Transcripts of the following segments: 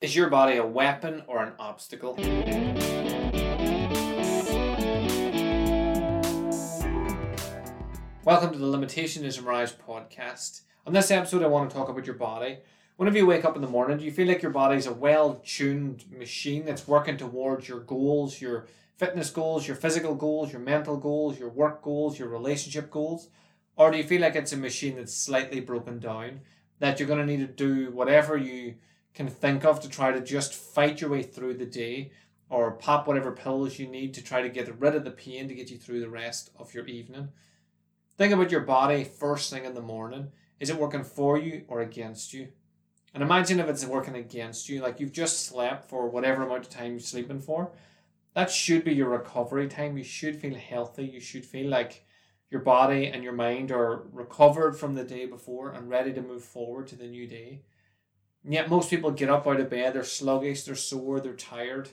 Is your body a weapon or an obstacle? Welcome to the Limitation is Mirage podcast. On this episode, I want to talk about your body. Whenever you wake up in the morning, do you feel like your body's a well tuned machine that's working towards your goals, your fitness goals, your physical goals, your mental goals, your work goals, your relationship goals? Or do you feel like it's a machine that's slightly broken down, that you're going to need to do whatever you can think of to try to just fight your way through the day or pop whatever pills you need to try to get rid of the pain to get you through the rest of your evening. Think about your body first thing in the morning. Is it working for you or against you? And imagine if it's working against you, like you've just slept for whatever amount of time you're sleeping for. That should be your recovery time. You should feel healthy. You should feel like your body and your mind are recovered from the day before and ready to move forward to the new day. Yet most people get up out of bed, they're sluggish, they're sore, they're tired.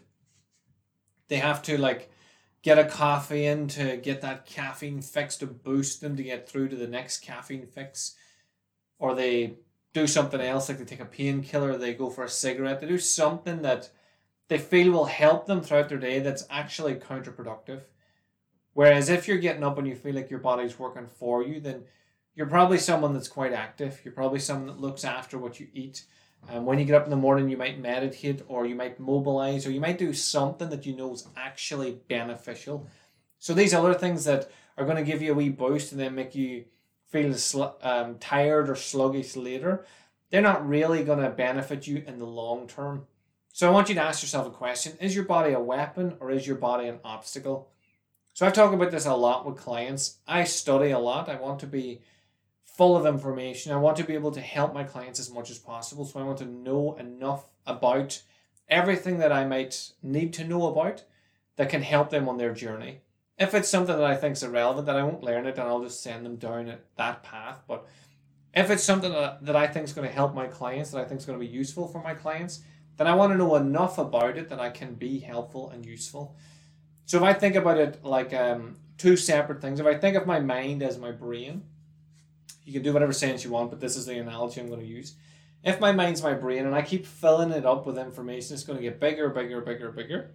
They have to like get a coffee in to get that caffeine fix to boost them to get through to the next caffeine fix. Or they do something else, like they take a painkiller, they go for a cigarette, they do something that they feel will help them throughout their day that's actually counterproductive. Whereas if you're getting up and you feel like your body's working for you, then you're probably someone that's quite active. You're probably someone that looks after what you eat. And when you get up in the morning, you might meditate or you might mobilize or you might do something that you know is actually beneficial. So these other things that are going to give you a wee boost and then make you feel sl- um, tired or sluggish later, they're not really going to benefit you in the long term. So I want you to ask yourself a question Is your body a weapon or is your body an obstacle? So I've talked about this a lot with clients. I study a lot. I want to be full of information. I want to be able to help my clients as much as possible. So I want to know enough about everything that I might need to know about that can help them on their journey. If it's something that I think is irrelevant, then I won't learn it and I'll just send them down that path. But if it's something that, I think is going to help my clients, that I think is going to be useful for my clients, then I want to know enough about it that I can be helpful and useful. So if I think about it like um, two separate things, if I think of my mind as my brain, you can do whatever sense you want, but this is the analogy I'm going to use. If my mind's my brain and I keep filling it up with information, it's going to get bigger, bigger, bigger, bigger.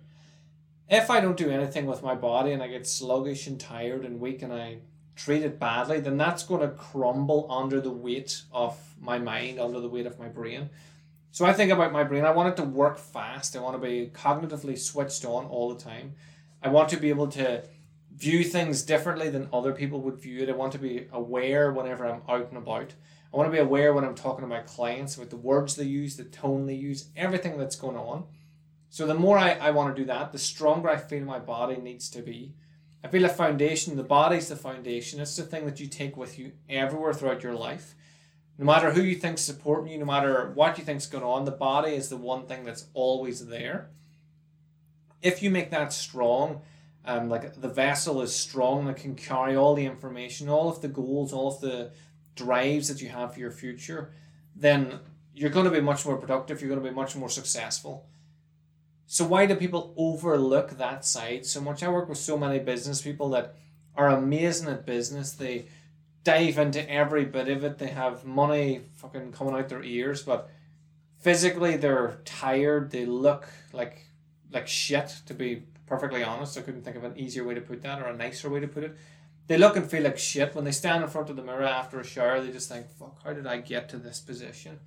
If I don't do anything with my body and I get sluggish and tired and weak and I treat it badly, then that's going to crumble under the weight of my mind, under the weight of my brain. So I think about my brain. I want it to work fast. I want to be cognitively switched on all the time. I want to be able to view things differently than other people would view it. I want to be aware whenever I'm out and about. I want to be aware when I'm talking to my clients about the words they use, the tone they use, everything that's going on. So the more I, I want to do that, the stronger I feel my body needs to be. I feel a foundation, the body's the foundation. It's the thing that you take with you everywhere throughout your life. No matter who you think's supporting you, no matter what you think's going on, the body is the one thing that's always there. If you make that strong, um, like the vessel is strong that can carry all the information, all of the goals, all of the drives that you have for your future, then you're going to be much more productive. You're going to be much more successful. So why do people overlook that side so much? I work with so many business people that are amazing at business. They dive into every bit of it. They have money fucking coming out their ears, but physically they're tired. They look like like shit to be perfectly honest. I couldn't think of an easier way to put that or a nicer way to put it. They look and feel like shit when they stand in front of the mirror after a shower. They just think, "Fuck, how did I get to this position?"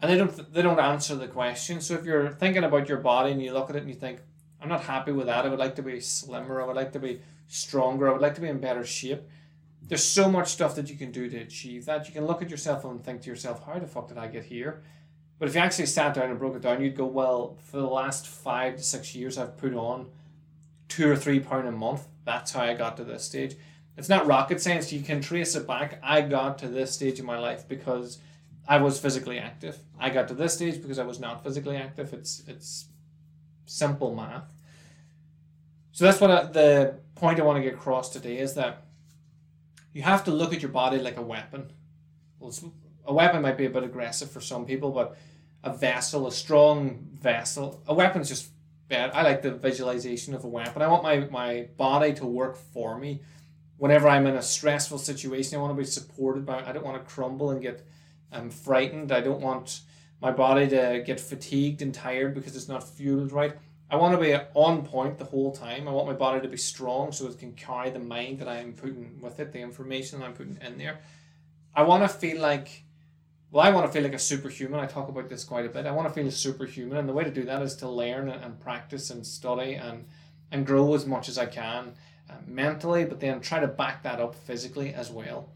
And they don't they don't answer the question. So if you're thinking about your body and you look at it and you think, "I'm not happy with that. I would like to be slimmer. I would like to be stronger. I would like to be in better shape." There's so much stuff that you can do to achieve that. You can look at yourself and think to yourself, "How the fuck did I get here?" But if you actually sat down and broke it down, you'd go, well, for the last five to six years, I've put on two or three pound a month. That's how I got to this stage. It's not rocket science. You can trace it back. I got to this stage in my life because I was physically active. I got to this stage because I was not physically active. It's it's simple math. So that's what I, the point I want to get across today is that you have to look at your body like a weapon. Well, a weapon might be a bit aggressive for some people, but a vessel, a strong vessel, a weapon's just bad. I like the visualization of a weapon. I want my, my body to work for me. Whenever I'm in a stressful situation, I want to be supported by. I don't want to crumble and get um, frightened. I don't want my body to get fatigued and tired because it's not fueled right. I want to be on point the whole time. I want my body to be strong so it can carry the mind that I'm putting with it, the information I'm putting in there. I want to feel like, well, I want to feel like a superhuman. I talk about this quite a bit. I want to feel superhuman, and the way to do that is to learn and practice and study and and grow as much as I can uh, mentally, but then try to back that up physically as well.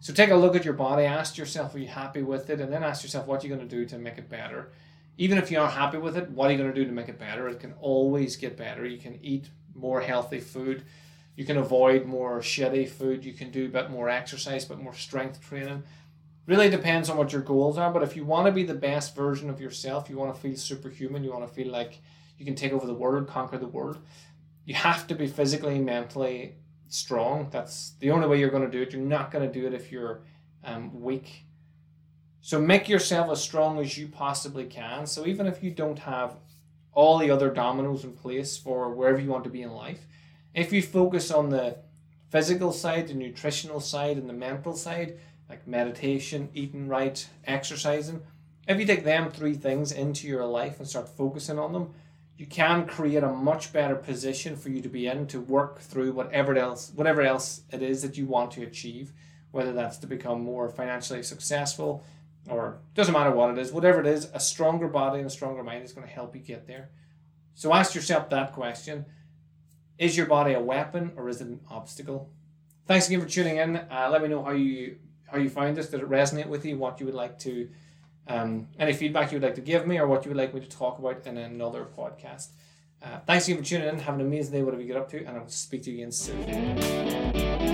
So take a look at your body, ask yourself, are you happy with it? And then ask yourself, what are you going to do to make it better? Even if you aren't happy with it, what are you going to do to make it better? It can always get better. You can eat more healthy food. You can avoid more shitty food. You can do a bit more exercise, but more strength training. Really depends on what your goals are. But if you want to be the best version of yourself, you want to feel superhuman, you want to feel like you can take over the world, conquer the world, you have to be physically, mentally, strong. That's the only way you're going to do it. You're not going to do it if you're um, weak. So make yourself as strong as you possibly can. So even if you don't have all the other dominoes in place for wherever you want to be in life, if you focus on the physical side, the nutritional side, and the mental side, like meditation, eating right, exercising, if you take them three things into your life and start focusing on them, you can create a much better position for you to be in to work through whatever else whatever else it is that you want to achieve whether that's to become more financially successful or doesn't matter what it is whatever it is a stronger body and a stronger mind is going to help you get there. So ask yourself that question. Is your body a weapon or is it an obstacle? Thanks again for tuning in. Uh, let me know how you how you find this did it resonate with you what you would like to um, any feedback you would like to give me or what you would like me to talk about in another podcast. Uh, thanks again for tuning in. Have an amazing day, whatever you get up to, and I'll speak to you again soon.